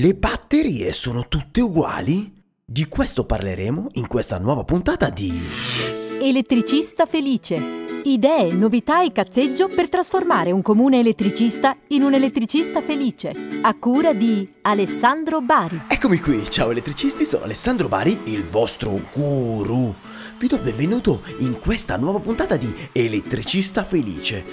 Le batterie sono tutte uguali? Di questo parleremo in questa nuova puntata di Elettricista felice. Idee, novità e cazzeggio per trasformare un comune elettricista in un elettricista felice. A cura di Alessandro Bari. Eccomi qui, ciao elettricisti, sono Alessandro Bari, il vostro guru. Vi do il benvenuto in questa nuova puntata di Elettricista felice.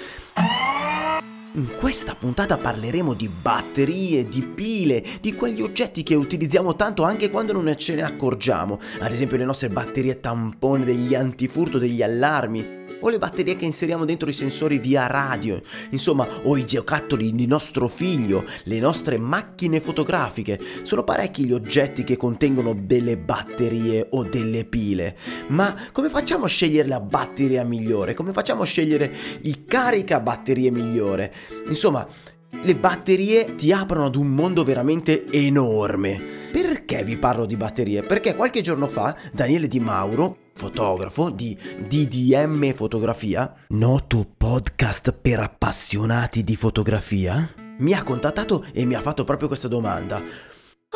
In questa puntata parleremo di batterie, di pile, di quegli oggetti che utilizziamo tanto anche quando non ce ne accorgiamo, ad esempio le nostre batterie tampone degli antifurto, degli allarmi, o le batterie che inseriamo dentro i sensori via radio, insomma, o i giocattoli di nostro figlio, le nostre macchine fotografiche. Sono parecchi gli oggetti che contengono delle batterie o delle pile. Ma come facciamo a scegliere la batteria migliore? Come facciamo a scegliere il carica batterie migliore? Insomma, le batterie ti aprono ad un mondo veramente enorme. Perché vi parlo di batterie? Perché qualche giorno fa Daniele Di Mauro fotografo di DDM Fotografia, noto podcast per appassionati di fotografia, mi ha contattato e mi ha fatto proprio questa domanda.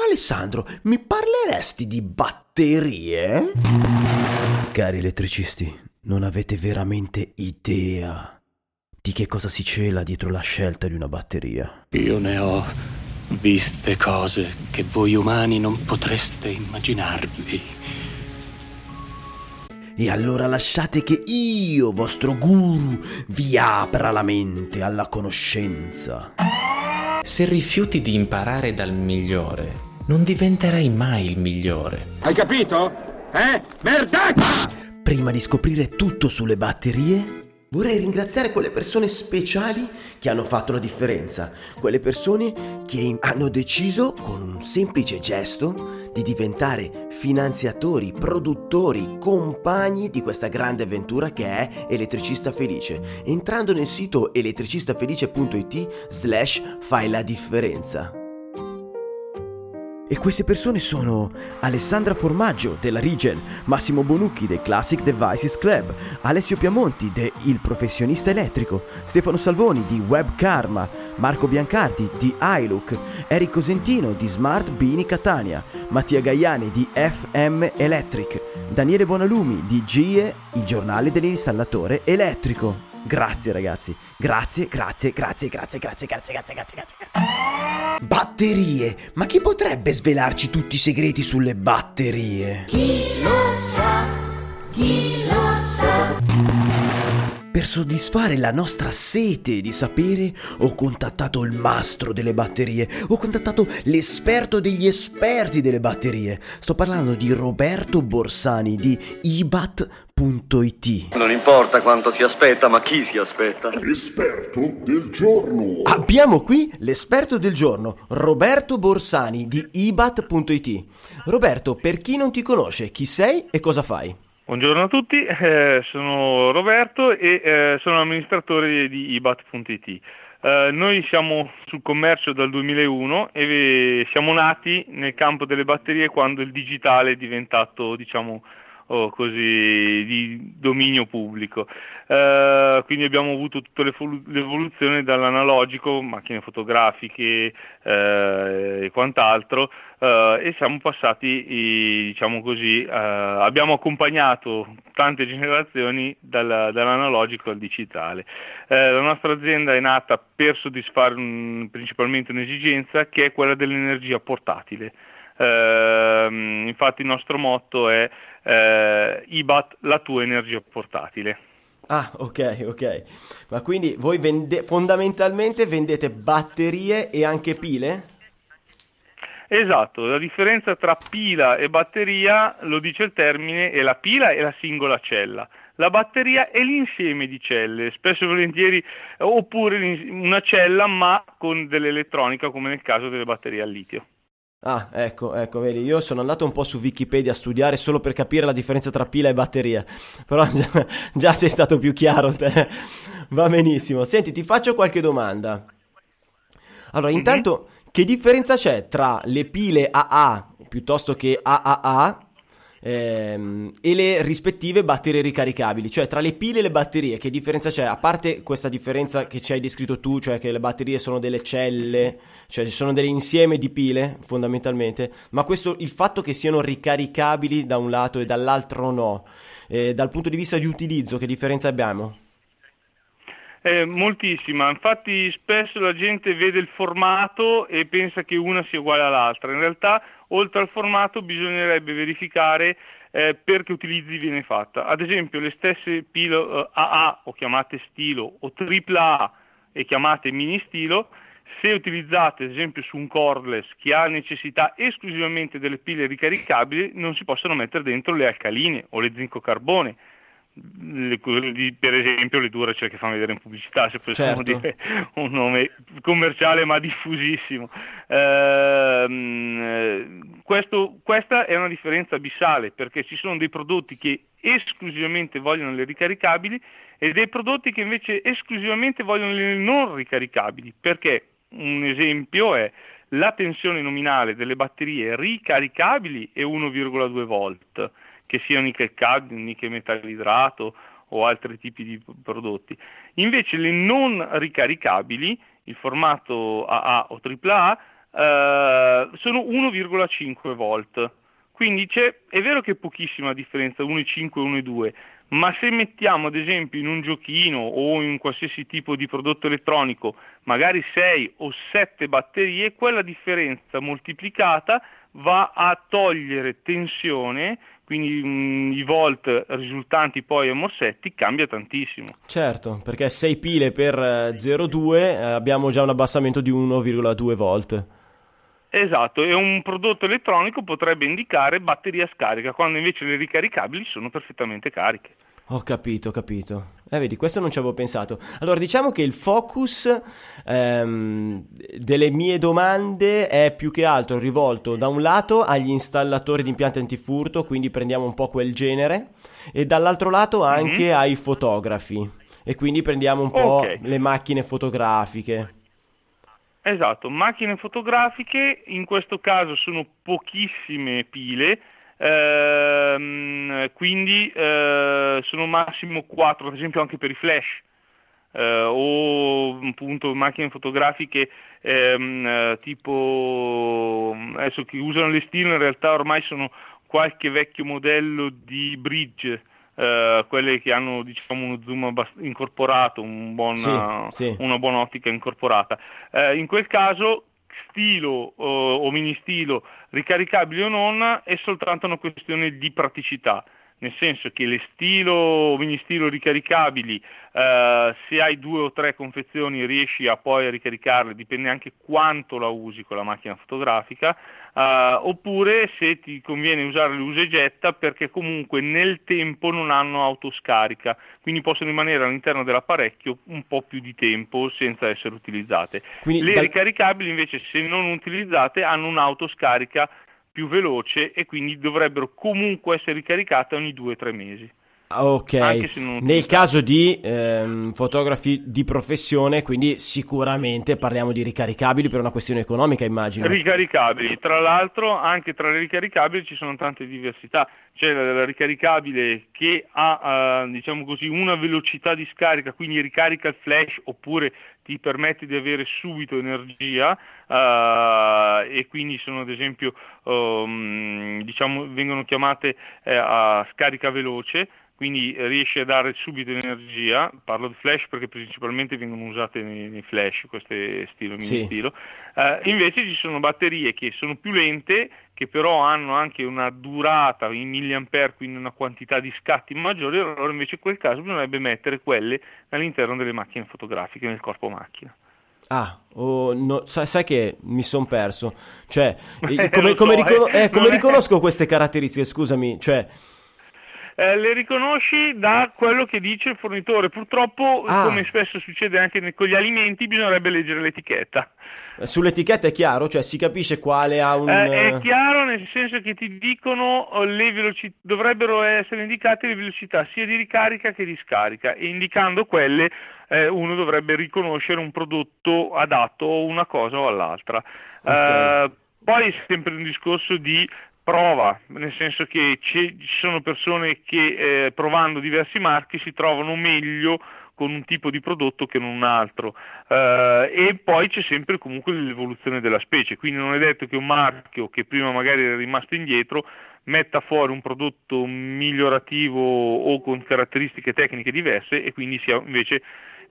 Alessandro, mi parleresti di batterie? Cari elettricisti, non avete veramente idea di che cosa si cela dietro la scelta di una batteria. Io ne ho viste cose che voi umani non potreste immaginarvi. E allora lasciate che io, vostro guru, vi apra la mente alla conoscenza. Se rifiuti di imparare dal migliore, non diventerai mai il migliore. Hai capito? Eh? Merdaccia! Prima di scoprire tutto sulle batterie, Vorrei ringraziare quelle persone speciali che hanno fatto la differenza, quelle persone che hanno deciso con un semplice gesto di diventare finanziatori, produttori, compagni di questa grande avventura che è Elettricista Felice, entrando nel sito elettricistafelice.it slash fai la differenza. E queste persone sono Alessandra Formaggio della Regen, Massimo Bonucchi del Classic Devices Club, Alessio Piamonti de Il Professionista Elettrico, Stefano Salvoni di Web Karma, Marco Biancardi di iLook, Eric Cosentino di Smart Bini Catania, Mattia Gaiani di FM Electric, Daniele Bonalumi di GIE, il giornale dell'installatore elettrico. Grazie ragazzi, grazie, grazie, grazie, grazie, grazie, grazie, grazie, grazie, grazie, grazie. Batterie, ma chi potrebbe svelarci tutti i segreti sulle batterie? Chi lo sa, Per soddisfare la nostra sete di sapere ho contattato il mastro delle batterie, ho contattato l'esperto degli esperti delle batterie. Sto parlando di Roberto Borsani di ibat.it. Non importa quanto si aspetta, ma chi si aspetta. Esperto del giorno. Abbiamo qui l'esperto del giorno, Roberto Borsani di ibat.it. Roberto, per chi non ti conosce, chi sei e cosa fai? Buongiorno a tutti, eh, sono Roberto e eh, sono amministratore di ibat.it. Eh, noi siamo sul commercio dal 2001 e siamo nati nel campo delle batterie quando il digitale è diventato, diciamo, oh, così, di dominio pubblico. Uh, quindi abbiamo avuto tutta l'evoluzione dall'analogico, macchine fotografiche uh, e quant'altro, uh, e siamo passati, diciamo così, abbiamo accompagnato tante generazioni dal, dall'analogico al digitale. la nostra azienda è nata per soddisfare un, principalmente un'esigenza che è quella dell'energia portatile. Uh, infatti il nostro motto è uh, IBAT, la tua energia portatile. Ah, ok, ok. Ma quindi voi vende- fondamentalmente vendete batterie e anche pile? Esatto, la differenza tra pila e batteria, lo dice il termine, è la pila e la singola cella. La batteria è l'insieme di celle, spesso e volentieri, oppure una cella ma con dell'elettronica come nel caso delle batterie al litio. Ah, ecco, ecco, vedi, io sono andato un po' su Wikipedia a studiare solo per capire la differenza tra pila e batteria, però già, già sei stato più chiaro te. Va benissimo. Senti, ti faccio qualche domanda. Allora, intanto, mm-hmm. che differenza c'è tra le pile AA piuttosto che AAA ehm, e le rispettive batterie ricaricabili, cioè tra le pile e le batterie, che differenza c'è? A parte questa differenza che ci hai descritto tu, cioè che le batterie sono delle celle, cioè ci sono delle insieme di pile fondamentalmente, ma questo, il fatto che siano ricaricabili da un lato e dall'altro no, eh, dal punto di vista di utilizzo, che differenza abbiamo? Eh, moltissima, infatti spesso la gente vede il formato e pensa che una sia uguale all'altra, in realtà oltre al formato bisognerebbe verificare eh, per che utilizzi viene fatta. Ad esempio le stesse pile eh, AA o chiamate stilo o AAA e chiamate mini stilo, se utilizzate ad esempio su un cordless che ha necessità esclusivamente delle pile ricaricabili, non si possono mettere dentro le alcaline o le zinco carbone le, per esempio le Duracell che fanno vedere in pubblicità, se possiamo certo. dire un nome commerciale ma diffusissimo. Ehm, questo, questa è una differenza abissale perché ci sono dei prodotti che esclusivamente vogliono le ricaricabili e dei prodotti che invece esclusivamente vogliono le non ricaricabili. Perché un esempio è la tensione nominale delle batterie ricaricabili è 1,2 volt che sia nickel cadmio, nickel metallidrato o altri tipi di prodotti. Invece le non ricaricabili, il formato AA o AAA, eh, sono 1,5 volt. Quindi è vero che è pochissima differenza, 1,5 e 1,2, ma se mettiamo ad esempio in un giochino o in qualsiasi tipo di prodotto elettronico magari 6 o 7 batterie, quella differenza moltiplicata va a togliere tensione quindi mh, mm, i volt risultanti poi a morsetti cambia tantissimo. Certo, perché 6 pile per 0,2 eh, eh, abbiamo già un abbassamento di 1,2 volt. Esatto, e un prodotto elettronico potrebbe indicare batteria scarica, quando invece le ricaricabili sono perfettamente cariche. Ho capito, ho capito. Eh, vedi, questo non ci avevo pensato. Allora, diciamo che il focus ehm, delle mie domande è più che altro rivolto da un lato agli installatori di impianti antifurto, quindi prendiamo un po' quel genere, e dall'altro lato mhm. anche mm-hmm. ai fotografi, e quindi prendiamo un po' okay. le macchine fotografiche. Esatto, macchine fotografiche, in questo caso sono pochissime pile, ehm, quindi eh, sono massimo 4, ad esempio anche per i flash. Eh, o appunto macchine fotografiche ehm, eh, tipo adesso che usano le stile in realtà ormai sono qualche vecchio modello di bridge Uh, quelle che hanno diciamo, uno zoom abbast- incorporato, un buon, sì, sì. una buona ottica incorporata. Uh, in quel caso stilo uh, o mini stilo ricaricabili o non è soltanto una questione di praticità nel senso che le stilo mini stilo ricaricabili, eh, se hai due o tre confezioni riesci a poi ricaricarle, dipende anche quanto la usi con la macchina fotografica, eh, oppure se ti conviene usare l'usa e getta perché comunque nel tempo non hanno autoscarica, quindi possono rimanere all'interno dell'apparecchio un po' più di tempo senza essere utilizzate. Quindi, Le da... ricaricabili invece se non utilizzate hanno un'autoscarica più veloce e quindi dovrebbero comunque essere ricaricate ogni 2-3 mesi. Ok, nel caso di ehm, fotografi di professione, quindi sicuramente parliamo di ricaricabili per una questione economica, immagino. Ricaricabili, tra l'altro anche tra le ricaricabili ci sono tante diversità, c'è la, la ricaricabile che ha uh, diciamo così, una velocità di scarica, quindi ricarica il flash oppure ti permette di avere subito energia uh, e quindi sono ad esempio um, diciamo, vengono chiamate eh, a scarica veloce quindi riesce a dare subito energia, parlo di flash perché principalmente vengono usate nei, nei flash queste stilo, mini sì. stilo, uh, invece ci sono batterie che sono più lente, che però hanno anche una durata in milliampere, quindi una quantità di scatti maggiore, allora invece in quel caso bisognerebbe mettere quelle all'interno delle macchine fotografiche, nel corpo macchina. Ah, oh, no, sai, sai, che mi sono perso. Cioè, come, come, so, riconos- eh, come riconosco queste caratteristiche? Scusami, cioè eh, le riconosci da quello che dice il fornitore. Purtroppo, ah. come spesso succede anche con gli alimenti, bisognerebbe leggere l'etichetta. Sull'etichetta è chiaro, cioè si capisce quale ha un. Eh, è chiaro nel senso che ti dicono oh, le velocità, dovrebbero essere indicate le velocità sia di ricarica che di scarica, e indicando quelle eh, uno dovrebbe riconoscere un prodotto adatto o una cosa o all'altra. Okay. Eh, poi è sempre un discorso di prova, nel senso che ci sono persone che eh, provando diversi marchi si trovano meglio con un tipo di prodotto che non un altro. Eh, e poi c'è sempre comunque l'evoluzione della specie, quindi non è detto che un marchio che prima magari era rimasto indietro metta fuori un prodotto migliorativo o con caratteristiche tecniche diverse e quindi sia invece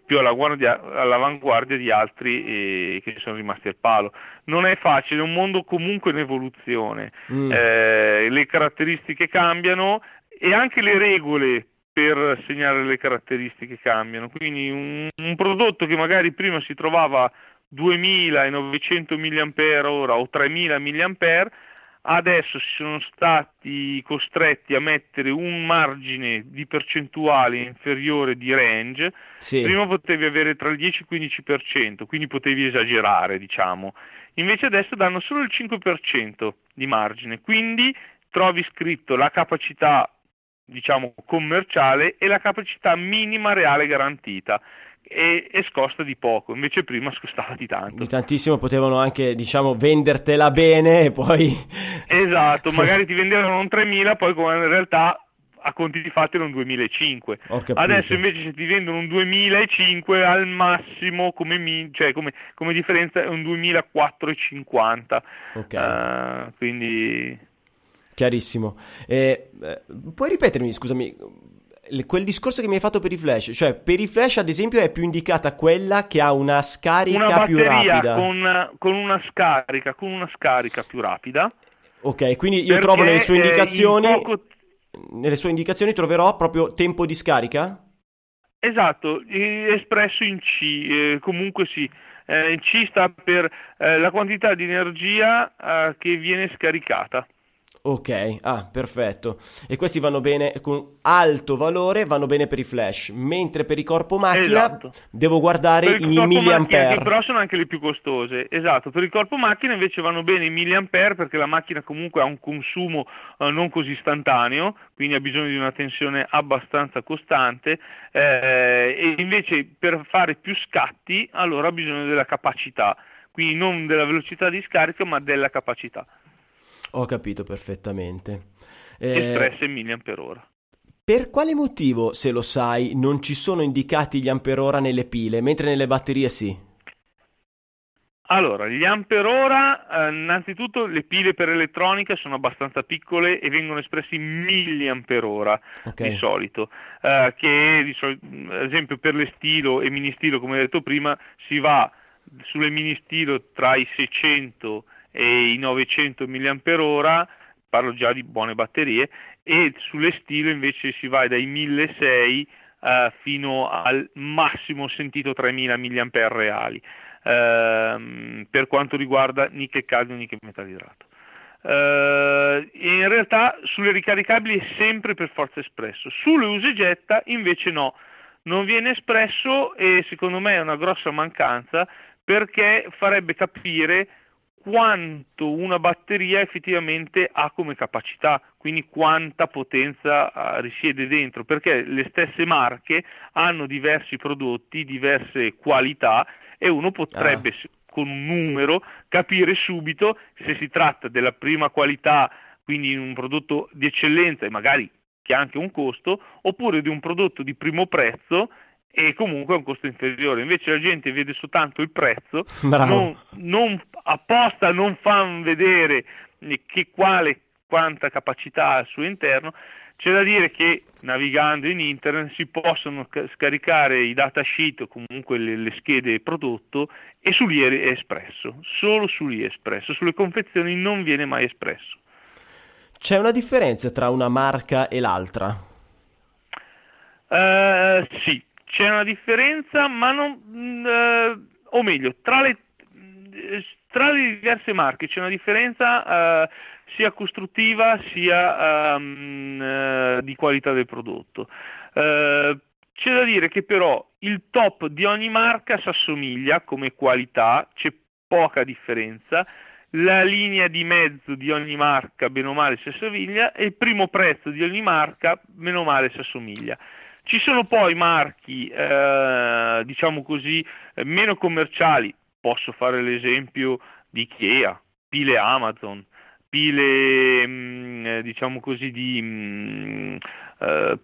più all'avanguardia di altri eh, che sono rimasti al palo. Non è facile, è un mondo comunque in evoluzione, mm. eh, le caratteristiche cambiano e anche le regole per segnare le caratteristiche cambiano, quindi un, un prodotto che magari prima si trovava 2900 mAh o 3000 mAh adesso si sono stati costretti a mettere un margine di percentuale inferiore di range, sì. prima potevi avere tra il 10 e il 15%, quindi potevi esagerare, diciamo. Invece adesso danno solo il 5% di margine, quindi trovi scritto la capacità diciamo commerciale e la capacità minima reale garantita e, e, scosta di poco, invece prima scostava di tanto. Di tantissimo potevano anche, diciamo, vendertela bene e poi... Esatto, magari ti vendevano un 3.000, poi in realtà a conti di fatti erano un 2005. Adesso invece se ti vendono un 2005 al massimo come, mi, cioè come, come differenza è un 2450. Ok. Uh, quindi... Chiarissimo. Eh, eh, puoi ripetermi, scusami, quel discorso che mi hai fatto per i flash, cioè per i flash ad esempio è più indicata quella che ha una scarica una più rapida. Con, con una scarica, con una scarica più rapida. Ok, quindi io trovo nelle sue indicazioni eh, poco... nelle sue indicazioni troverò proprio tempo di scarica? Esatto, espresso in C, eh, comunque sì. Eh, C sta per eh, la quantità di energia eh, che viene scaricata. Ok, ah, perfetto. E questi vanno bene con alto valore, vanno bene per i flash, mentre per i corpo macchina esatto. devo guardare i milliampere. Che però sono anche le più costose. Esatto, per il corpo macchina invece vanno bene i milliampere perché la macchina comunque ha un consumo eh, non così istantaneo, quindi ha bisogno di una tensione abbastanza costante eh, e invece per fare più scatti allora ha bisogno della capacità, quindi non della velocità di scarica ma della capacità. Ho capito perfettamente. Eh, Espresse in mAh. Per quale motivo, se lo sai, non ci sono indicati gli ampere nelle pile, mentre nelle batterie sì? Allora, gli ampere eh, innanzitutto le pile per elettronica sono abbastanza piccole e vengono espressi in milliampere okay. di solito, eh, che di solito, ad esempio per le stilo e mini stilo, come ho detto prima, si va sulle mini stilo tra i 600 e i 900 mAh, parlo già di buone batterie, e sulle stile invece si va dai 1600 uh, fino al massimo sentito 3000 mAh reali, uh, per quanto riguarda nickel cadmio e nickel metallidrato. Uh, in realtà sulle ricaricabili è sempre per forza espresso, sulle use getta invece no, non viene espresso e secondo me è una grossa mancanza perché farebbe capire quanto una batteria effettivamente ha come capacità, quindi quanta potenza uh, risiede dentro, perché le stesse marche hanno diversi prodotti, diverse qualità e uno potrebbe ah. con un numero capire subito se si tratta della prima qualità, quindi un prodotto di eccellenza e magari che ha anche un costo, oppure di un prodotto di primo prezzo e comunque ha un costo inferiore. Invece la gente vede soltanto il prezzo, non, non, apposta non fanno vedere che quale, quanta capacità ha al suo interno. C'è da dire che navigando in internet si possono scaricare i datasheet o comunque le, le schede prodotto e su lì è espresso, solo su lì è espresso, sulle confezioni non viene mai espresso. C'è una differenza tra una marca e l'altra? Uh, sì, c'è una differenza, ma non, uh, o meglio, tra le, tra le, diverse marche c'è una differenza uh, sia costruttiva sia um, uh, di qualità del prodotto. c'è da dire che però il top di ogni marca si assomiglia come qualità, c'è poca differenza la linea di mezzo di ogni marca, bene o male, si assomiglia, e il primo prezzo di ogni marca, meno male, si assomiglia. Ci sono poi marchi, eh, diciamo così, meno commerciali, posso fare l'esempio di Ikea, pile Amazon, pile, mh, eh, diciamo così, di mh, eh,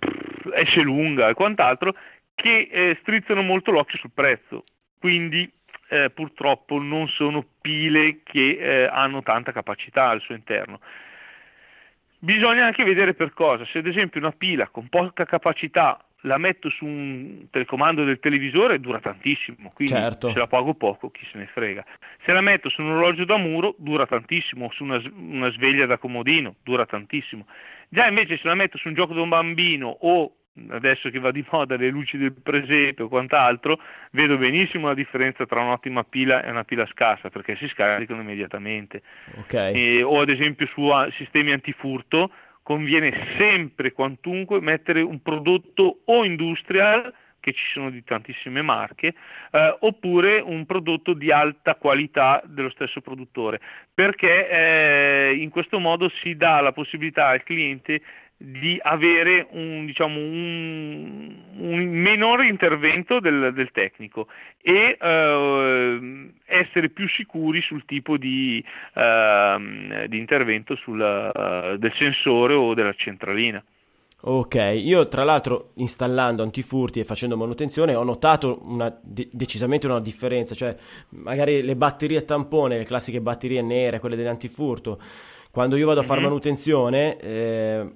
esce lunga e quant'altro, che eh, strizzano molto l'occhio sul prezzo. Quindi eh, purtroppo non sono pile che eh, hanno tanta capacità al suo interno. Bisogna anche vedere per cosa, se ad esempio una pila con poca capacità la metto su un telecomando del televisore dura tantissimo, quindi certo. se la pago poco chi se ne frega. Se la metto su un orologio da muro dura tantissimo, su una, una sveglia da comodino dura tantissimo. Già invece se la metto su un gioco da un bambino o adesso che va di moda le luci del presepe o quant'altro, vedo benissimo la differenza tra un'ottima pila e una pila scarsa perché si scaricano immediatamente. Okay. E, o ad esempio su sistemi antifurto conviene sempre quantunque mettere un prodotto o industrial che ci sono di tantissime marche, eh, oppure un prodotto di alta qualità dello stesso produttore, perché eh, in questo modo si dà la possibilità al cliente di avere un, diciamo, un, un minore intervento del, del tecnico e uh, essere più sicuri sul tipo di, uh, di intervento sul, uh, del sensore o della centralina. Ok, io tra l'altro installando antifurti e facendo manutenzione ho notato una, de- decisamente una differenza, cioè magari le batterie tampone, le classiche batterie nere, quelle dell'antifurto, quando io vado a fare mm-hmm. manutenzione... Eh,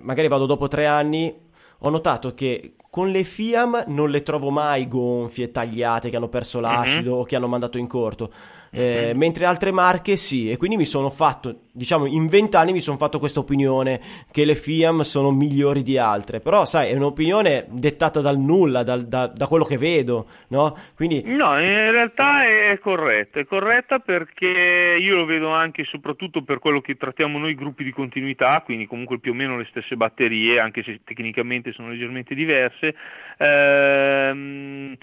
magari vado dopo tre anni, ho notato che con le Fiam non le trovo mai gonfie, tagliate, che hanno perso mhm. l'acido mm-hmm. o che hanno mandato in corto eh, mentre altre marche sì, e quindi mi sono fatto, diciamo, in vent'anni mi sono fatto questa opinione che le Fiam sono migliori di altre, però sai, è un'opinione dettata dal nulla, dal, da, da, quello che vedo, no? Quindi... No, in realtà è corretta, è corretta perché io lo vedo anche e soprattutto per quello che trattiamo noi gruppi di continuità, quindi comunque più o meno le stesse batterie, anche se tecnicamente sono leggermente diverse. Ehm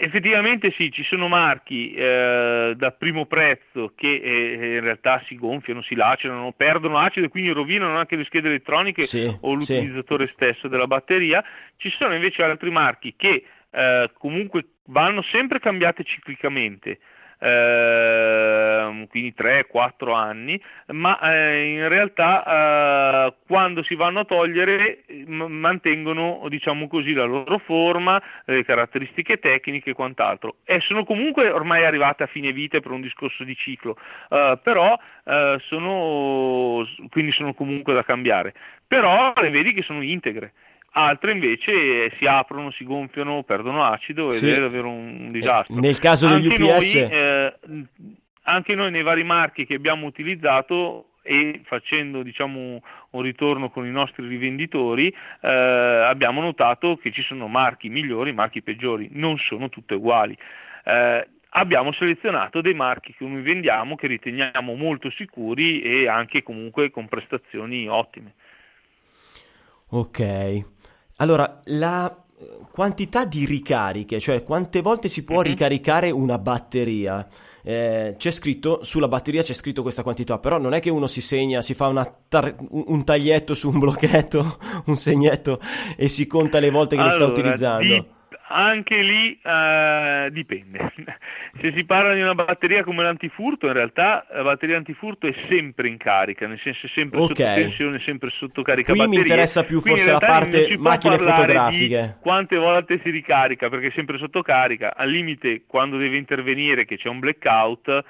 Effettivamente sì, ci sono marchi eh, da primo prezzo che eh, in realtà si gonfiano, si lacerano, perdono acido e quindi rovinano anche le schede elettroniche sì, o l'utilizzatore sì. stesso della batteria. Ci sono invece altri marchi che eh, comunque vanno sempre cambiate ciclicamente eh, quindi 3-4 anni, ma eh, in realtà eh, quando si vanno a togliere m- mantengono diciamo così, la loro forma, le caratteristiche tecniche e quant'altro. E sono comunque ormai arrivate a fine vita per un discorso di ciclo, eh, però eh, sono, quindi sono comunque da cambiare, però le vedi che sono integre altre invece si aprono, si gonfiano, perdono acido ed sì. è davvero un disastro. Nel caso degli anche UPS... Noi, eh, anche noi nei vari marchi che abbiamo utilizzato e facendo diciamo, un ritorno con i nostri rivenditori eh, abbiamo notato che ci sono marchi migliori, marchi peggiori, non sono tutte uguali. Eh, abbiamo selezionato dei marchi che noi vendiamo che riteniamo molto sicuri e anche comunque con prestazioni ottime. Ok, allora, la quantità di ricariche, cioè quante volte si può uh-huh. ricaricare una batteria. Eh, c'è scritto sulla batteria c'è scritto questa quantità, però non è che uno si segna, si fa tar- un taglietto su un blocchetto, un segnetto e si conta le volte che allora, lo sta utilizzando. Di anche lì eh, dipende. Se si parla di una batteria come l'antifurto, in realtà la batteria antifurto è sempre in carica, nel senso è sempre okay. sotto tensione, sempre sotto carica Qui batterie. mi interessa più Quindi forse la parte macchine fotografiche. Quante volte si ricarica, perché è sempre sotto carica, al limite quando deve intervenire che c'è un blackout,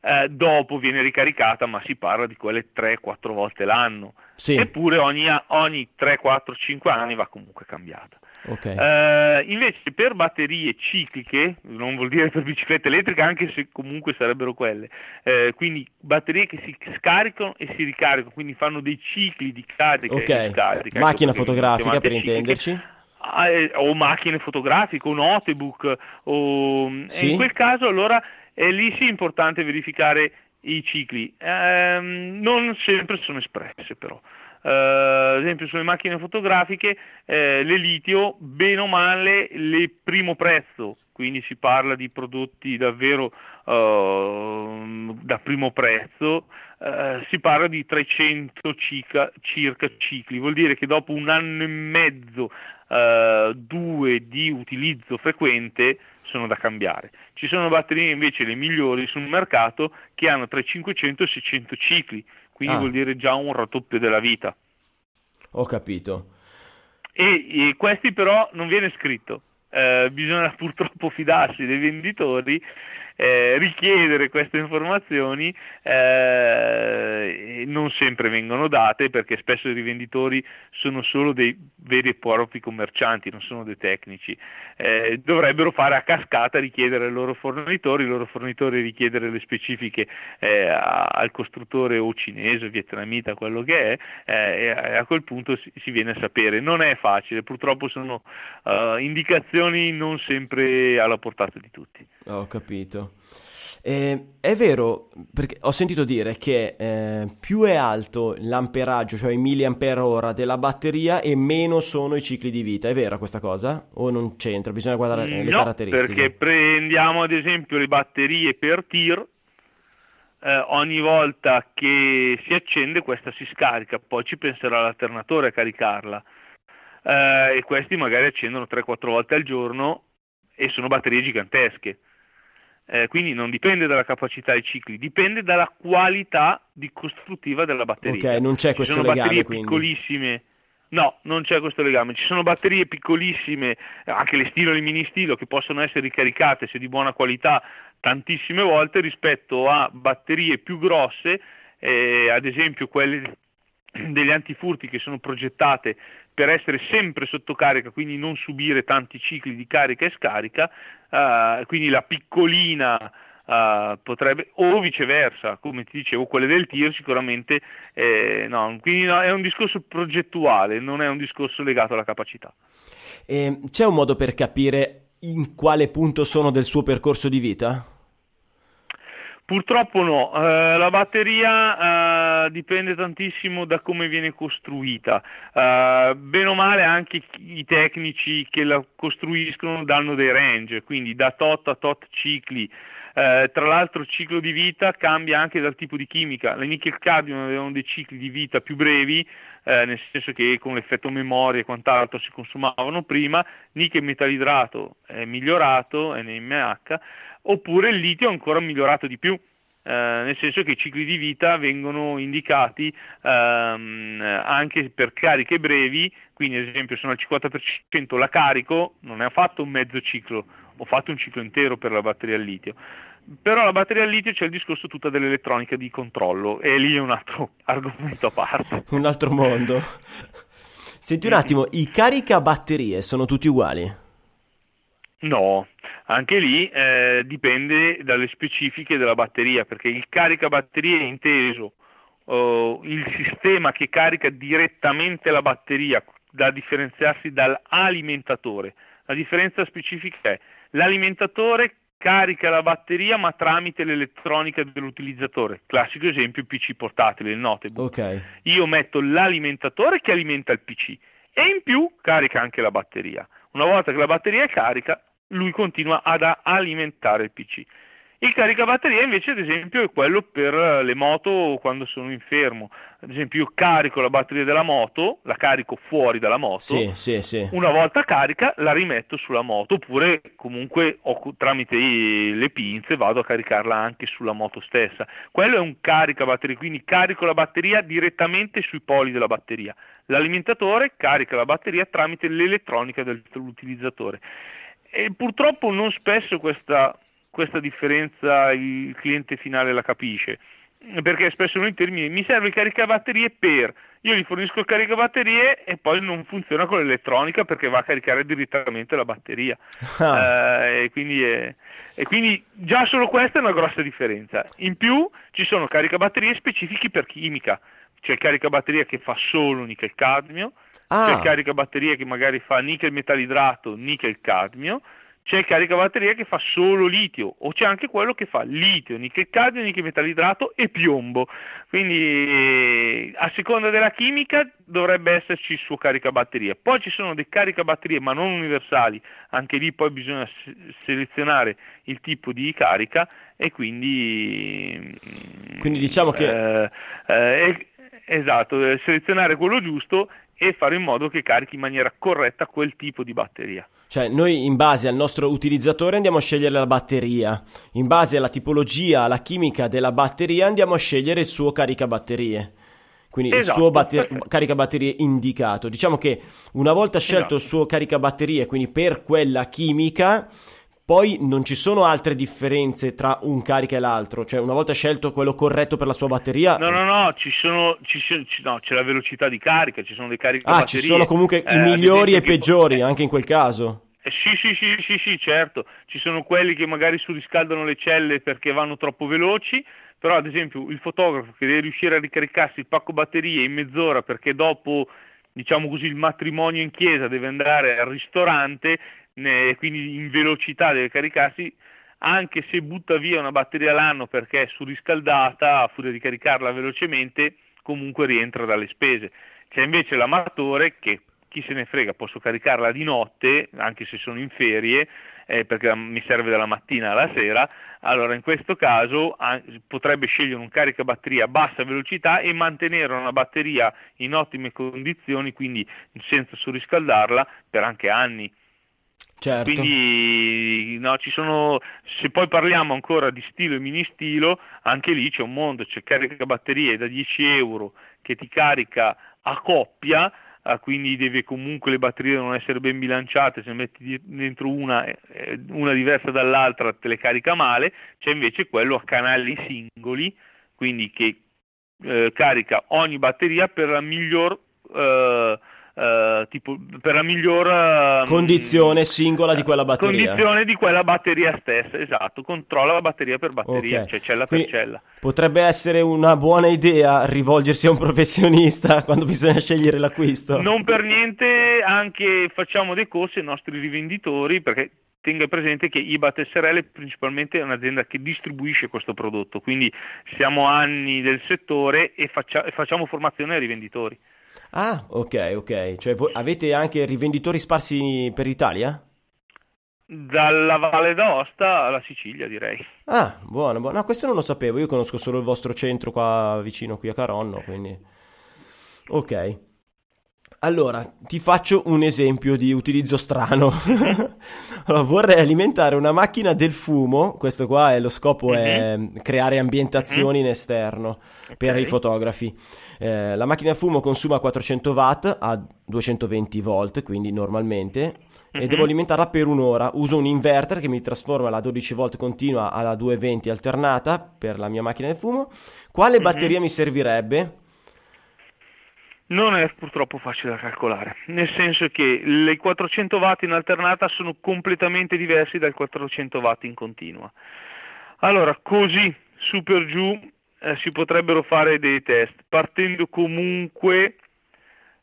eh, dopo viene ricaricata, ma si parla di quelle 3-4 volte l'anno. Sì. Eppure ogni, ogni 3, 4, 5 anni va comunque cambiata. Okay. Uh, invece per batterie cicliche, non vuol dire per biciclette elettriche, anche se comunque sarebbero quelle, uh, quindi batterie che si scaricano e si ricaricano, quindi fanno dei cicli di carica okay. e scarica. Macchina ecco, fotografica per cicliche. intenderci? Ah, eh, o macchine fotografiche, o notebook, o... Sì? in quel caso allora è lì sì importante verificare i cicli. Um, non sempre sono espresse però. Uh, ad esempio sulle macchine fotografiche eh, le litio bene o male le primo prezzo. Quindi si parla di prodotti davvero uh, da primo prezzo. Uh, si parla di 300 cica, circa cicli. Vuol dire che dopo un anno e mezzo due di utilizzo frequente sono da cambiare. Ci sono batterie invece le migliori sul mercato che hanno tra i 500 e i 600 cicli, quindi Ah. vuol dire già un raddoppio della vita. Ho capito. E, e questi però non viene scritto. Eh, bisogna purtroppo fidarsi dei venditori, eh, richiedere queste informazioni eh, non sempre vengono date perché spesso i rivenditori sono solo dei veri e propri commercianti, non sono dei tecnici. Eh, dovrebbero fare a cascata richiedere ai loro fornitori, i loro fornitori richiedere le specifiche eh, a- al costruttore o cinese o vietnamita, quello che è, eh, e a, quel punto si, si viene a sapere. Non è facile, purtroppo sono eh, indicazioni non sempre alla portata di tutti. Ho capito. Eh, è vero, perché ho sentito dire che eh, più è alto l'amperaggio, cioè i milliampere della batteria, e meno sono i cicli di vita. È vera questa cosa? O non c'entra? Bisogna guardare eh, le no, caratteristiche. perché prendiamo ad esempio le batterie per tir, eh, ogni volta che si accende questa si scarica, poi ci penserà l'alternatore a caricarla. Eh, e questi magari accendono 3-4 volte al giorno e sono batterie gigantesche. Eh, quindi non dipende dalla capacità dei cicli, dipende dalla qualità di costruttiva della batteria. Ok, non c'è Ci questo sono legame, batterie quindi. piccolissime. No, non c'è questo legame. Ci sono batterie piccolissime, anche le stilo e le mini stilo, che possono essere ricaricate se di buona qualità tantissime volte rispetto a batterie più grosse, eh, ad esempio quelle degli antifurti che sono progettate per essere sempre sotto carica, quindi non subire tanti cicli di carica e scarica, eh, quindi la piccolina eh, potrebbe, o viceversa, come ti dicevo, quelle del tir sicuramente, eh, no, quindi no, è un discorso progettuale, non è un discorso legato alla capacità. Eh, c'è un modo per capire in quale punto sono del suo percorso di vita? Purtroppo no, eh, la batteria eh, dipende tantissimo da come viene costruita, Eh, bene o male anche i tecnici che la costruiscono danno dei range, quindi da tot a tot cicli, Eh, tra l'altro il ciclo di vita cambia anche dal tipo di chimica, le nickel cadmium avevano dei cicli di vita più brevi, eh, nel senso che con l'effetto memoria e quant'altro si consumavano prima, nickel metalidrato è migliorato, NMH, oppure il litio è ancora migliorato di più, eh, nel senso che i cicli di vita vengono indicati ehm, anche per cariche brevi, quindi ad esempio sono al 50% la carico, non è fatto un mezzo ciclo, ho fatto un ciclo intero per la batteria al litio. Però la batteria al litio c'è il discorso tutta dell'elettronica di controllo e lì è un altro argomento a parte. Un altro mondo. Senti un attimo, i caricabatterie sono tutti uguali? No, anche lì eh, dipende dalle specifiche della batteria, perché il caricabatterie è inteso oh, il sistema che carica direttamente la batteria da differenziarsi dall'alimentatore. La differenza specifica è l'alimentatore carica la batteria ma tramite l'elettronica dell'utilizzatore. Classico esempio PC portatile, il notebook. Ok. Io metto l'alimentatore che alimenta il PC e in più carica anche la batteria. Una volta che la batteria è carica, lui continua ad alimentare il PC. Il caricabatteria invece ad esempio è quello per le moto quando sono in fermo. Ad esempio io carico la batteria della moto, la carico fuori dalla moto, Sì, sì, sì. una volta carica la rimetto sulla moto oppure comunque ho- tramite le pinze vado a caricarla anche sulla moto stessa. Quello è un caricabatteria, quindi carico la batteria direttamente sui poli della batteria. L'alimentatore carica la batteria tramite l'elettronica dell'utilizzatore. E purtroppo non spesso questa, questa differenza il cliente finale la capisce perché spesso noi termini mi serve il caricabatterie per io gli fornisco il caricabatterie e poi non funziona con l'elettronica perché va a caricare direttamente la batteria Ah. Eh, e, quindi è- e quindi già solo questa è una grossa differenza in più ci sono caricabatterie specifici per chimica c'è il caricabatteria che fa solo nickel cadmio Ah. c'è il caricabatteria che magari fa nickel metalidrato nickel cadmio c'è il caricabatteria che fa solo litio o c'è anche quello che fa litio, nickel cadmio, nickel metalidrato e piombo. Quindi a seconda della chimica dovrebbe esserci il suo caricabatterie. Poi ci sono dei caricabatterie ma non universali, anche lì poi bisogna se- selezionare il tipo di carica e quindi Quindi diciamo che- eh, eh, Esatto, eh, selezionare quello giusto e fare in modo che carichi in maniera corretta quel tipo di batteria. Cioè, noi in base al nostro utilizzatore andiamo a scegliere la batteria, in base alla tipologia, alla chimica della batteria andiamo a scegliere il suo caricabatterie. Quindi esatto, il suo batter- caricabatterie indicato. Diciamo che una volta scelto esatto. il suo caricabatterie, quindi per quella chimica, poi non ci sono altre differenze tra un carica e l'altro, cioè una volta scelto quello corretto per la sua batteria. No, no, no, ci sono, ci, no c'è la velocità di carica, ci sono dei carichi Ah, ci sono comunque eh, i migliori e i peggiori, anche in quel caso. Eh, sì, sì, sì, sì, sì, certo. Ci sono quelli che magari surriscaldano le celle perché vanno troppo veloci, però ad esempio il fotografo che deve riuscire a ricaricarsi il pacco batterie in mezz'ora perché dopo diciamo così il matrimonio in chiesa deve andare al ristorante né, quindi in velocità deve caricarsi anche se butta via una batteria l'anno perché è surriscaldata a furia di caricarla velocemente comunque rientra dalle spese c'è invece l'amatore che chi se ne frega posso caricarla di notte anche se sono in ferie eh, perché mi serve dalla mattina alla sera, allora in questo caso ah, potrebbe scegliere un caricabatteria a bassa velocità e mantenere una batteria in ottime condizioni, quindi senza surriscaldarla per anche anni. Certo. Quindi no, ci sono, se poi parliamo ancora di stilo e mini stilo, anche lì c'è un mondo, c'è caricabatterie da 10 euro che ti carica a coppia ah, quindi deve comunque le batterie devono essere ben bilanciate, se metti dentro una, eh, una diversa dall'altra te le carica male, c'è invece quello a canali singoli, quindi che eh, carica ogni batteria per la miglior eh, Uh, tipo, per la miglior uh, condizione singola di quella batteria. Condizione di quella batteria stessa, esatto. Controlla batteria per batteria, okay. cioè cella Quindi per cella. Potrebbe essere una buona idea rivolgersi a un professionista quando bisogna scegliere l'acquisto. Non per niente, anche facciamo dei corsi ai nostri rivenditori perché tenga presente che IBAT SRL principalmente è un'azienda che distribuisce questo prodotto, quindi siamo anni del settore e, faccia, e facciamo formazione ai rivenditori. Ah, ok, ok. Cioè voi avete anche rivenditori sparsi per l'Italia? Dalla Valle d'Aosta alla Sicilia, direi. Ah, buono, buono. No, questo non lo sapevo. Io conosco solo il vostro centro qua vicino, qui a Caronno, quindi... Ok. Allora, ti faccio un esempio di utilizzo strano. allora, vorrei alimentare una macchina del fumo, questo qua è lo scopo mm-hmm. è mhm. creare ambientazioni mm-hmm. in esterno okay. per i fotografi. Eh, la macchina del fumo consuma 400 watt a 220 volt, quindi normalmente, mm-hmm. e mhm. devo alimentarla per un'ora. Uso un inverter che mi trasforma la 12 volt continua alla 220 alternata per la mia macchina del fumo. Quale mhm. batteria mi servirebbe? Non è purtroppo facile da calcolare, nel senso che le 400 watt in alternata sono completamente diversi dai 400 watt in continua. Allora, così su per giù eh, si potrebbero fare dei test, partendo comunque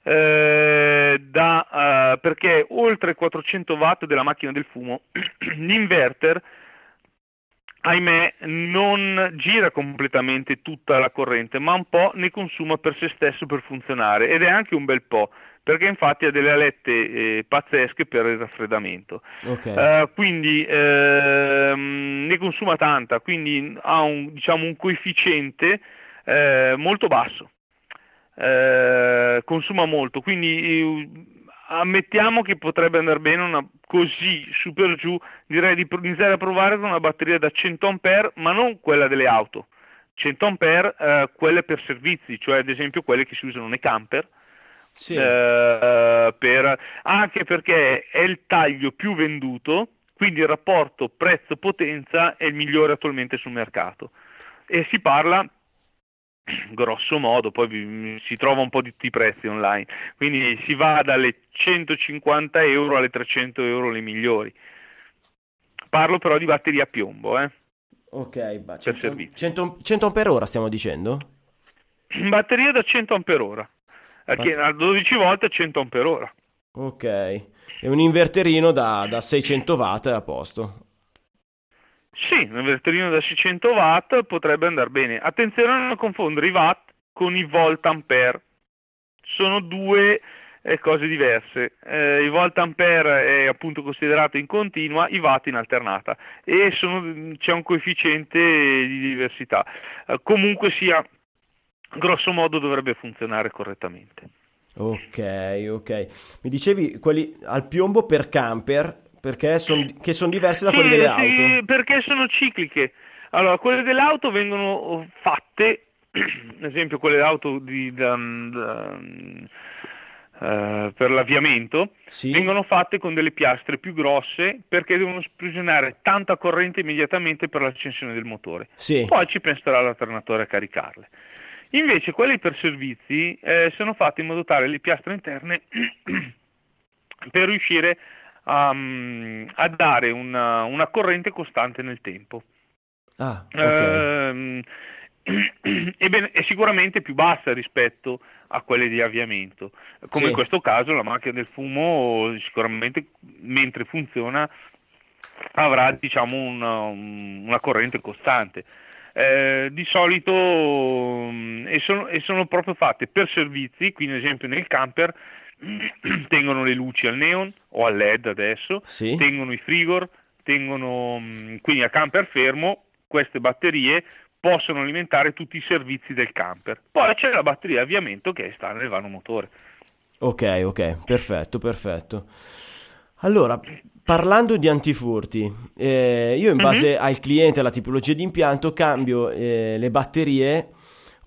eh, da, eh, perché oltre 400 watt della macchina del fumo, l'inverter ahimè, non gira completamente tutta la corrente, ma un po' ne consuma per se stesso per funzionare ed è anche un bel po', perché infatti ha delle alette eh, pazzesche per il raffreddamento. Okay. Uh, quindi ehm, ne consuma tanta, quindi ha un, diciamo, un coefficiente eh, molto basso. Eh, consuma molto, quindi ammettiamo che potrebbe andare bene una, così su per giù, direi di iniziare a provare con una batteria da 100 A, ma non quella delle auto. 100 A, eh, quelle per servizi, cioè ad esempio quelle che si usano nei camper. Sì. Eh, per, anche perché è il taglio più venduto, quindi il rapporto prezzo-potenza è il migliore attualmente sul mercato. E si parla grosso modo, poi si trova un po' di tutti i prezzi online, quindi si va dalle 150 euro alle 300 euro le migliori. Parlo però di batteria a piombo, eh? Ok, ba, 100, 100, 100 per ora stiamo dicendo? Batteria da 100 per ora, che a 12 volte 100 per ora. Ok, e un inverterino da, da 600 watt a posto. Sì, un inverterino da 600 watt potrebbe andare bene. Attenzione a non confondere i watt con i volt ampere. Sono due eh, cose diverse. Eh, il volt ampere è appunto considerato in continua, i watt in alternata e sono, c'è un coefficiente di diversità. Eh, comunque sia, grosso modo dovrebbe funzionare correttamente. Ok, ok. Mi dicevi quelli al piombo per camper, perché son, che sono diverse da Sì, quelli delle sì, auto. perché sono cicliche. Allora, quelle dell'auto vengono fatte, ad esempio quelle auto di, da- da- eh, per l'avviamento, Sì. vengono fatte con delle piastre più grosse perché devono sprigionare tanta corrente immediatamente per l'accensione del motore. Sì. Poi ci penserà l'alternatore a caricarle. Invece quelli per servizi eh, sono fatti in modo tale le piastre interne per riuscire a, mm, a dare una, una corrente costante nel tempo. Ah, ok. Ehm, ebbene, è sicuramente più bassa rispetto a quelle di avviamento. Come Sì. in questo caso la macchina del fumo sicuramente mentre funziona avrà diciamo una, una corrente costante. Eh, di solito mm, e sono, e sono proprio fatte per servizi, quindi ad esempio nel camper tengono le luci al neon o al LED adesso, Sì. tengono i frigor, tengono mm, quindi a camper fermo queste batterie possono alimentare tutti i servizi del camper. Poi c'è la batteria avviamento che sta nel vano motore. Ok, ok, perfetto, perfetto. Allora, parlando di antifurti, eh, io in base al cliente, alla tipologia di impianto, cambio eh, le batterie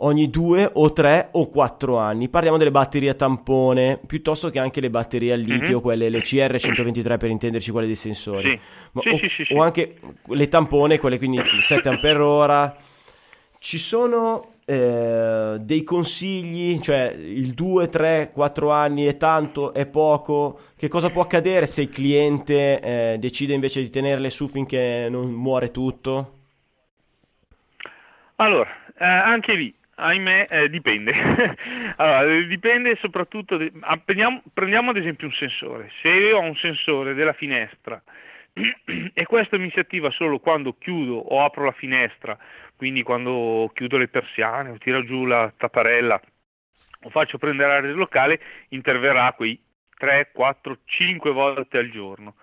ogni due o tre o quattro anni. Parliamo delle batterie a tampone, piuttosto che anche le batterie al litio, Mhm. quelle le CR123 per intenderci, quelle dei sensori. Sì. Ma- Sì, o, sì, sì, sì. o anche le tampone, quelle quindi 7 ampere ora. Ci sono eh, dei consigli, cioè il 2, 3, 4 anni è tanto, è poco? Che cosa può accadere se il cliente eh, decide invece di tenerle su finché non muore tutto? Allora, eh, anche lì, ahimè, eh, dipende. allora, eh, dipende soprattutto. de- ah, prendiamo, prendiamo ad esempio un sensore. Se io ho un sensore della finestra e questo mi si attiva solo quando chiudo o apro la finestra, quindi quando chiudo le persiane o tiro giù la tapparella o faccio prendere aria del locale, interverrà quei 3, 4, 5 volte al giorno.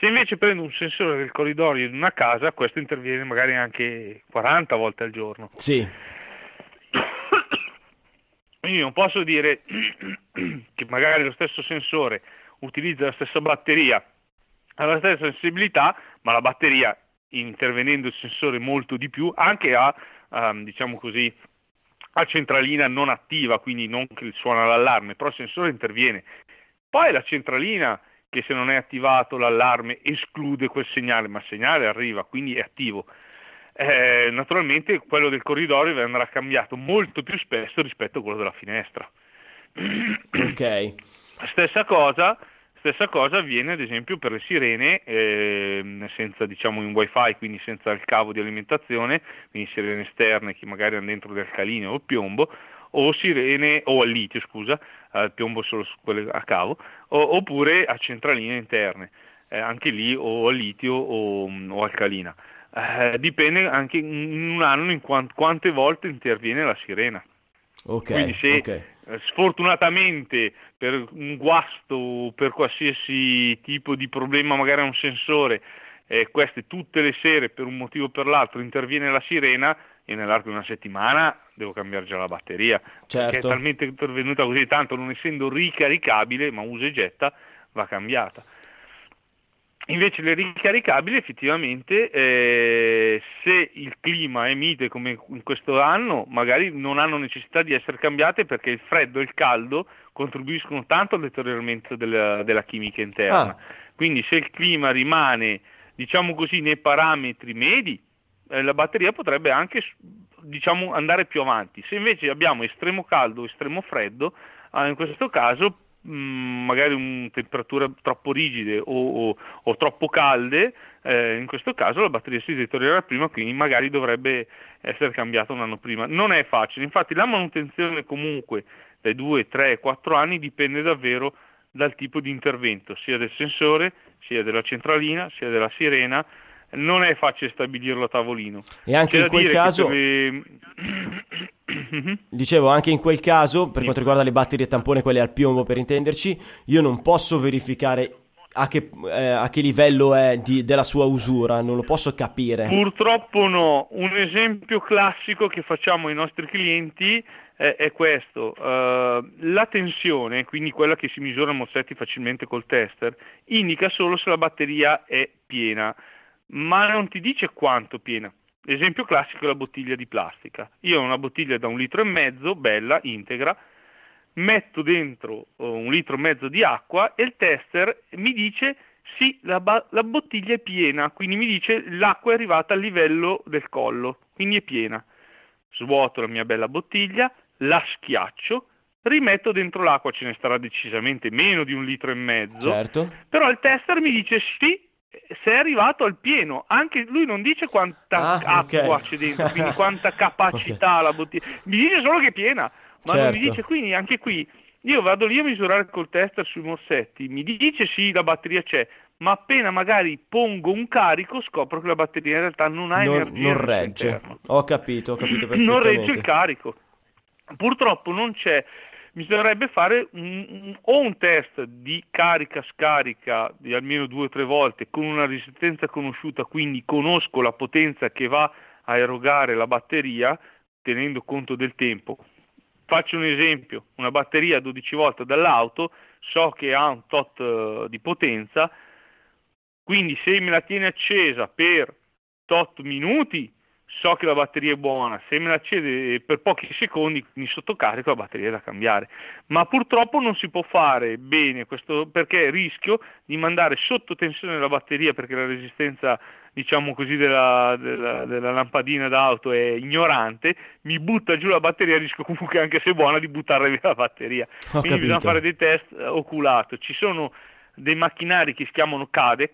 Se invece prendo un sensore del corridoio in una casa, questo interviene magari anche 40 volte al giorno. Sì, Quindi non posso dire che magari lo stesso sensore utilizza la stessa batteria, ha la stessa sensibilità, ma la batteria, intervenendo il sensore molto di più, anche a, ehm, diciamo così, a centralina non attiva, quindi non che suona l'allarme, però il sensore interviene. Poi la centralina, che se non è attivato l'allarme esclude quel segnale, ma il segnale arriva, quindi è attivo. Eh, naturalmente quello del corridoio andrà cambiato molto più spesso rispetto a quello della finestra. ok. Stessa cosa, stessa cosa avviene ad esempio per le sirene ehm, senza diciamo in wifi, quindi senza il cavo di alimentazione, quindi sirene esterne che magari hanno dentro del alcaline o piombo, o sirene o al litio, scusa, al piombo solo su quelle a cavo, o- oppure a centraline interne, eh, anche lì o al litio o, o alcalina. Eh, dipende anche in un anno in quan- quante volte interviene la sirena. Ok, Quindi se ok. eh, sfortunatamente per un guasto o per qualsiasi tipo di problema, magari a un sensore, eh, queste tutte le sere per un motivo o per l'altro interviene la sirena, io nell'arco di una settimana devo cambiare già la batteria, perché Certo. è talmente intervenuta così tanto, non essendo ricaricabile, ma usa e getta, va cambiata. Invece le ricaricabili effettivamente eh, se il clima è mite come in questo anno magari non hanno necessità di essere cambiate perché il freddo e il caldo contribuiscono tanto al deterioramento della, della chimica interna. Ah. Quindi se il clima rimane diciamo così nei parametri medi eh, la batteria potrebbe anche diciamo andare più avanti. Se invece abbiamo estremo caldo o estremo freddo ah, in questo caso magari un, temperature troppo rigide o, o- o troppo calde, eh, in questo caso la batteria si deteriorerà prima, quindi magari dovrebbe essere cambiata un anno prima. Non è facile, infatti la manutenzione comunque dai 2, 3, 4 anni dipende davvero dal tipo di intervento, sia del sensore, sia della centralina, sia della sirena. Non è facile stabilirlo a tavolino. E anche C'è in quel caso- per Mhm. Dicevo, anche in quel caso, per quanto riguarda le batterie tampone, quelle al piombo per intenderci, io non posso verificare a che, eh, a che livello è di, della sua usura, non lo posso capire. Purtroppo no, un esempio classico che facciamo ai nostri clienti è, è questo, uh, la tensione, quindi quella che si misura a mozzetti facilmente col tester, indica solo se la batteria è piena, ma non ti dice quanto piena. L'esempio classico è la bottiglia di plastica. Io ho una bottiglia da un litro e mezzo, bella, integra, metto dentro uh, un litro e mezzo di acqua e il tester mi dice sì, la, ba- la, bottiglia è piena, quindi mi dice l'acqua è arrivata al livello del collo, quindi è piena. Svuoto la mia bella bottiglia, la schiaccio, rimetto dentro l'acqua, ce ne starà decisamente meno di un litro e mezzo, certo. però il tester mi dice sì, se è arrivato al pieno, anche lui non dice quanta ah, acqua okay. c'è dentro, quindi quanta capacità okay. la bottiglia, mi dice solo che è piena, ma certo. non mi dice quindi anche qui io vado lì a misurare col tester sui morsetti, mi dice sì la batteria c'è, ma appena magari pongo un carico scopro che la batteria in realtà non ha non, energia. Non regge, ho capito, ho capito perfettamente. Non regge il carico. Purtroppo non c'è, bisognerebbe fare un, o un test di carica-scarica di almeno due o tre volte con una resistenza conosciuta, quindi conosco la potenza che va a erogare la batteria tenendo conto del tempo. Faccio un esempio, una batteria 12 volt dall'auto, so che ha un tot uh, di potenza, quindi se me la tiene accesa per tot minuti so che la batteria è buona, se me la accende per pochi secondi, quindi sottocarico, la batteria è da cambiare. Ma purtroppo non si può fare bene questo perché rischio di mandare sotto tensione la batteria perché la resistenza diciamo così della, della, della lampadina d'auto è ignorante, mi butta giù la batteria, rischio comunque anche se è buona di buttare via la batteria. Ho Quindi capito. bisogna fare dei test oculato. Ci sono dei macchinari che si chiamano Cadex,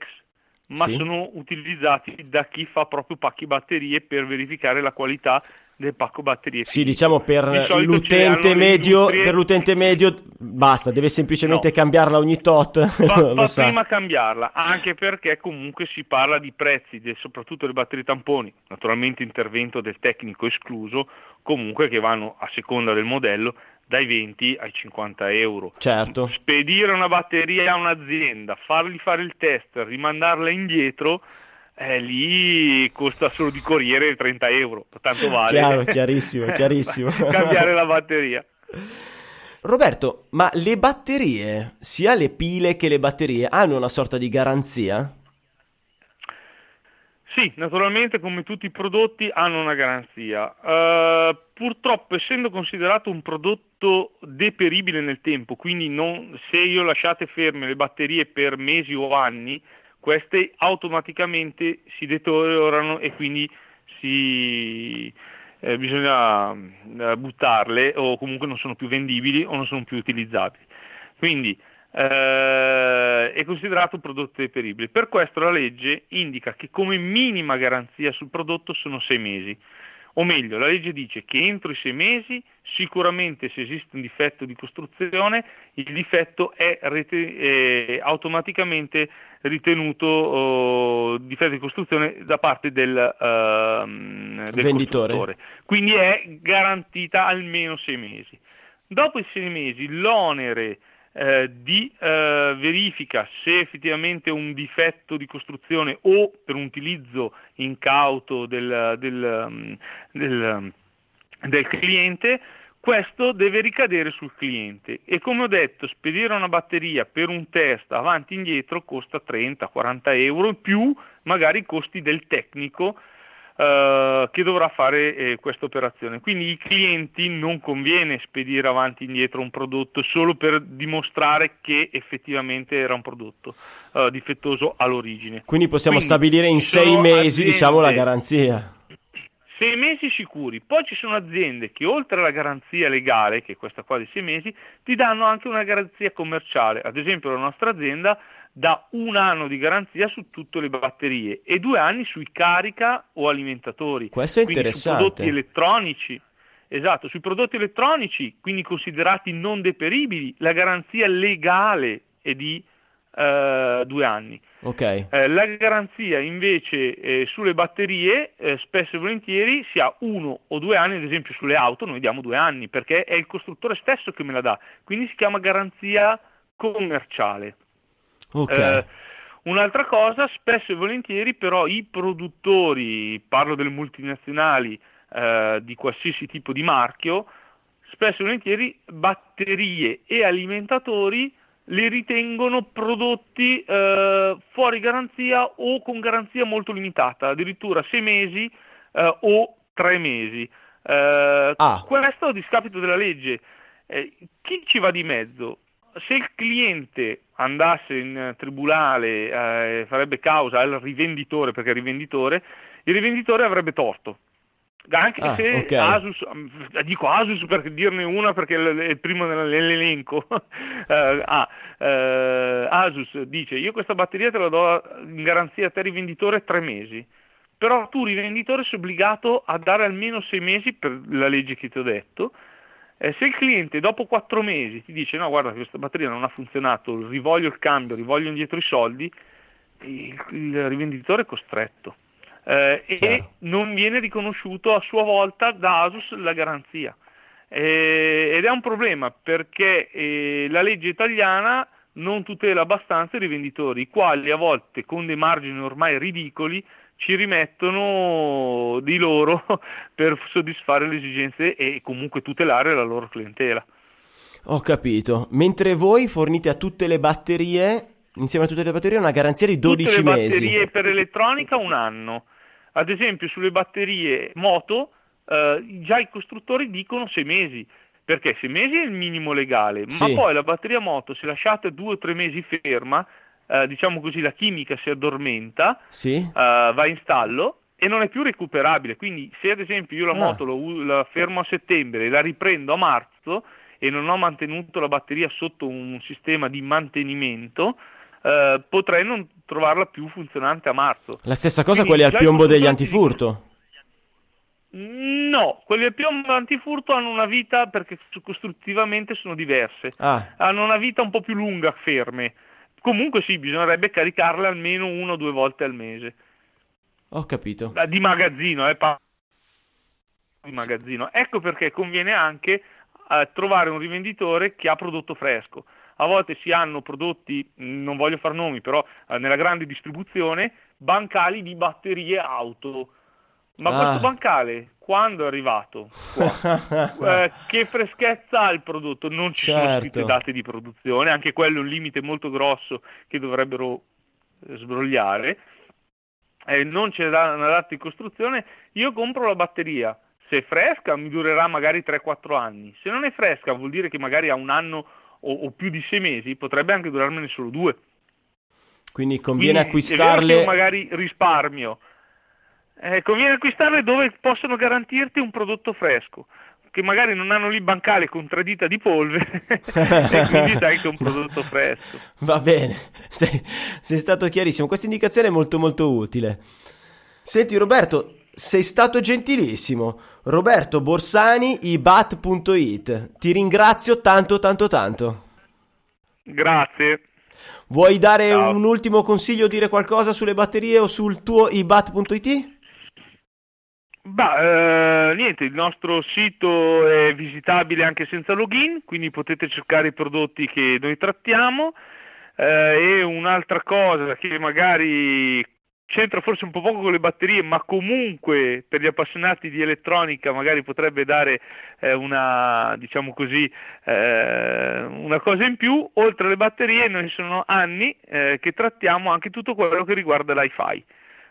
ma Sì. sono utilizzati da chi fa proprio pacchi batterie per verificare la qualità del pacco batterie. Sì, diciamo per l'utente medio, industrie. per l'utente medio basta, deve semplicemente No. cambiarla ogni tot, Va, lo va sa. prima cambiarla, anche perché comunque si parla di prezzi, de- soprattutto le batterie tamponi, naturalmente intervento del tecnico escluso, comunque che vanno a seconda del modello dai 20 ai 50 euro. Certo. Spedire una batteria a un'azienda, fargli fare il test, rimandarla indietro, eh, lì costa solo di corriere 30 euro, tanto vale. Chiaro, chiarissimo, chiarissimo. Cambiare la batteria. Roberto, ma le batterie, sia le pile che le batterie, hanno una sorta di garanzia? Sì, naturalmente come tutti i prodotti hanno una garanzia. Eh, purtroppo essendo considerato un prodotto deperibile nel tempo, quindi non- se io lasciate ferme le batterie per mesi o anni, queste automaticamente si deteriorano e quindi si, eh, bisogna eh, buttarle o comunque non sono più vendibili o non sono più utilizzabili. Quindi eh, è considerato un prodotto deperibile. Per questo la legge indica che come minima garanzia sul prodotto sono sei mesi. O meglio, la legge dice che entro i sei mesi sicuramente se esiste un difetto di costruzione, il difetto è, rete- è automaticamente ritenuto oh, difetto di costruzione da parte del, ehm, del Venditore. Quindi è garantita almeno sei mesi. Dopo i sei mesi l'onere eh, di eh, verifica se effettivamente un difetto di costruzione o per un utilizzo incauto del, del, um, del, um, del cliente, questo deve ricadere sul cliente. E come ho detto spedire una batteria per un test avanti e indietro costa 30-40 euro più magari i costi del tecnico eh, che dovrà fare eh, questa operazione. Quindi i clienti non conviene spedire avanti e indietro un prodotto solo per dimostrare che effettivamente era un prodotto eh, difettoso all'origine. Quindi possiamo Quindi stabilire in sei mesi, aziende- diciamo, la garanzia. sei mesi sicuri, poi ci sono aziende che oltre alla garanzia legale, che è questa qua di sei mesi, ti danno anche una garanzia commerciale. Ad esempio la nostra azienda dà un anno di garanzia su tutte le batterie e due anni sui carica o alimentatori. Questo è interessante. Sui prodotti elettronici. Esatto, sui prodotti elettronici, quindi considerati non deperibili, la garanzia legale è di eh, due anni. Ok. Eh, la garanzia invece eh, sulle batterie eh, spesso e volentieri si ha uno o due anni, ad esempio sulle auto noi diamo due anni perché è il costruttore stesso che me la dà, quindi si chiama garanzia commerciale. Ok. Eh, un'altra cosa, spesso e volentieri però i produttori, parlo delle multinazionali eh, di qualsiasi tipo di marchio, spesso e volentieri batterie e alimentatori li ritengono prodotti eh, fuori garanzia o con garanzia molto limitata, addirittura sei mesi eh, o tre mesi. Eh, Ah. Questo a discapito della legge. Eh, chi ci va di mezzo? Se il cliente andasse in eh, tribunale e farebbe causa al rivenditore, perché è rivenditore, il rivenditore avrebbe torto. Anche Ah, se ok. Asus, mm, dico Asus per dirne una perché è il primo nell'elenco, Eh, ah, eh, Asus dice io questa batteria te la do in garanzia a te rivenditore tre mesi, però tu rivenditore sei obbligato a dare almeno sei mesi per la legge che ti ho detto, eh, se il cliente dopo quattro mesi ti dice no guarda questa batteria non ha funzionato, rivoglio il cambio, rivoglio indietro i soldi, il, il rivenditore è costretto eh, e non viene riconosciuto a sua volta da Asus la garanzia. Eh, ed è un problema perché eh, la legge italiana non tutela abbastanza i rivenditori, i quali a volte con dei margini ormai ridicoli ci rimettono di loro per soddisfare le esigenze e comunque tutelare la loro clientela. Ho capito. Mentre voi fornite a tutte le batterie, insieme a tutte le batterie, una garanzia di 12 Tutte le mesi. batterie per elettronica un anno. Ad esempio sulle batterie moto eh, già i costruttori dicono sei mesi, perché sei mesi è il minimo legale, ma Sì. poi la batteria moto se lasciate due o tre mesi ferma, eh, diciamo così la chimica si addormenta, Sì? eh, va in stallo e non è più recuperabile. Quindi se ad esempio io la Ah. moto u- la fermo a settembre e la riprendo a marzo e non ho mantenuto la batteria sotto un sistema di mantenimento, eh, potrei non trovarla più funzionante a marzo. La stessa cosa Quindi quelli al piombo degli antifurto. No, quelli a piombo antifurto hanno una vita perché costruttivamente sono diverse. Ah, Hanno una vita un po' più lunga ferme. Comunque sì, bisognerebbe caricarle almeno una o due volte al mese. ho capito. Di magazzino, eh, pa- di magazzino. Ecco perché conviene anche eh, trovare un rivenditore che ha prodotto fresco. A volte si hanno prodotti, non voglio far nomi, però eh, nella grande distribuzione, bancali di batterie auto. Ma Ah. questo bancale, quando è arrivato eh, che freschezza ha il prodotto? Non ci sono Certo. scritte date di produzione, anche quello è un limite molto grosso che dovrebbero eh, sbrogliare. Eh, non c'è da- una data di costruzione, io compro la batteria. Se è fresca mi durerà magari 3-4 anni, se non è fresca vuol dire che magari ha un anno o, o più di 6 mesi, potrebbe anche durarmene solo 2. Quindi conviene Quindi acquistarle. magari risparmio. Eh, conviene acquistarle dove possono garantirti un prodotto fresco, che magari non hanno lì bancale con tre dita di polvere e quindi sai che è un prodotto fresco. Va bene, sei, sei stato chiarissimo. Questa indicazione è molto molto utile. Senti Roberto, sei stato gentilissimo. Roberto Borsani, ibat.it. Ti ringrazio tanto tanto tanto. Grazie. Vuoi dare Ciao. un ultimo consiglio, dire qualcosa sulle batterie o sul tuo ibat.it? Bah, eh, niente, il nostro sito è visitabile anche senza login, quindi potete cercare i prodotti che noi trattiamo. Eh, e un'altra cosa che magari c'entra forse un po' poco con le batterie, ma comunque per gli appassionati di elettronica magari potrebbe dare eh, una, diciamo così, eh, una cosa in più. Oltre alle batterie, noi sono anni eh, che trattiamo anche tutto quello che riguarda l'i-fi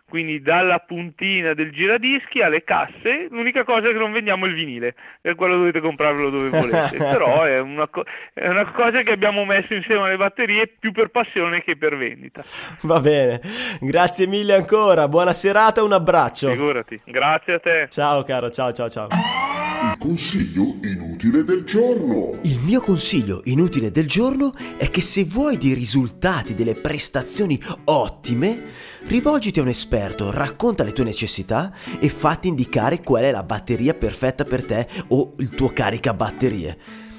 quindi dalla puntina del giradischi alle casse, l'unica cosa è che non vendiamo il vinile, per quello dovete comprarlo dove volete, però è una, co- è una cosa che abbiamo messo insieme alle batterie più per passione che per vendita. Va bene, grazie mille ancora, buona serata, un abbraccio. Figurati, grazie a te. Ciao caro, ciao ciao ciao. Consiglio inutile del giorno. Il mio consiglio inutile del giorno è che se vuoi dei risultati, delle prestazioni ottime, rivolgiti a un esperto, racconta le tue necessità e fatti indicare qual è la batteria perfetta per te o il tuo caricabatterie.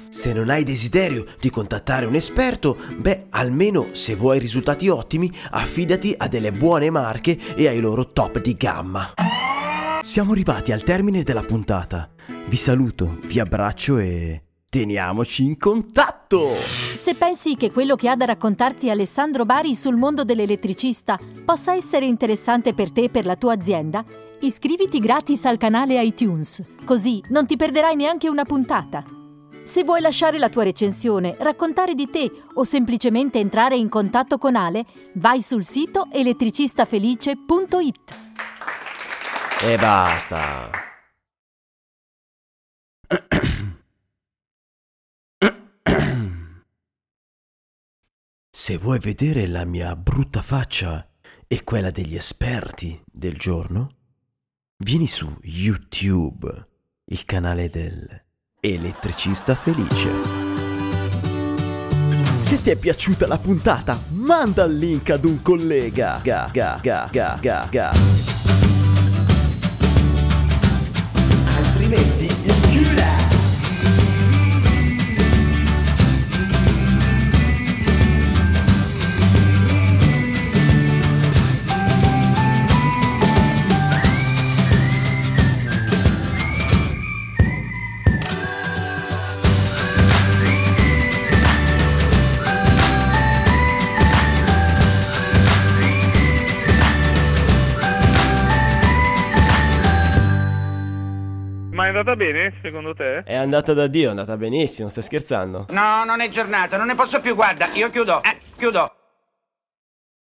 Se non hai desiderio di contattare un esperto, beh, almeno se vuoi risultati ottimi, affidati a delle buone marche e ai loro top di gamma. Siamo arrivati al termine della puntata. Vi saluto, vi abbraccio e teniamoci in contatto! Se pensi che quello che ha da raccontarti Alessandro Bari sul mondo dell'elettricista possa essere interessante per te e per la tua azienda, iscriviti gratis al canale iTunes, così non ti perderai neanche una puntata. Se vuoi lasciare la tua recensione, raccontare di te o semplicemente entrare in contatto con Ale, vai sul sito elettricistafelice.it. E basta. Se vuoi vedere la mia brutta faccia e quella degli esperti del giorno, vieni su YouTube, il canale del Elettricista Felice. Se ti è piaciuta la puntata, manda il link ad un collega. Ga, ga, ga, ga, ga, ga. Andata bene, secondo te? È andata da Dio, è andata benissimo, stai scherzando? No, non è giornata, non ne posso più, guarda, io chiudo, eh, chiudo.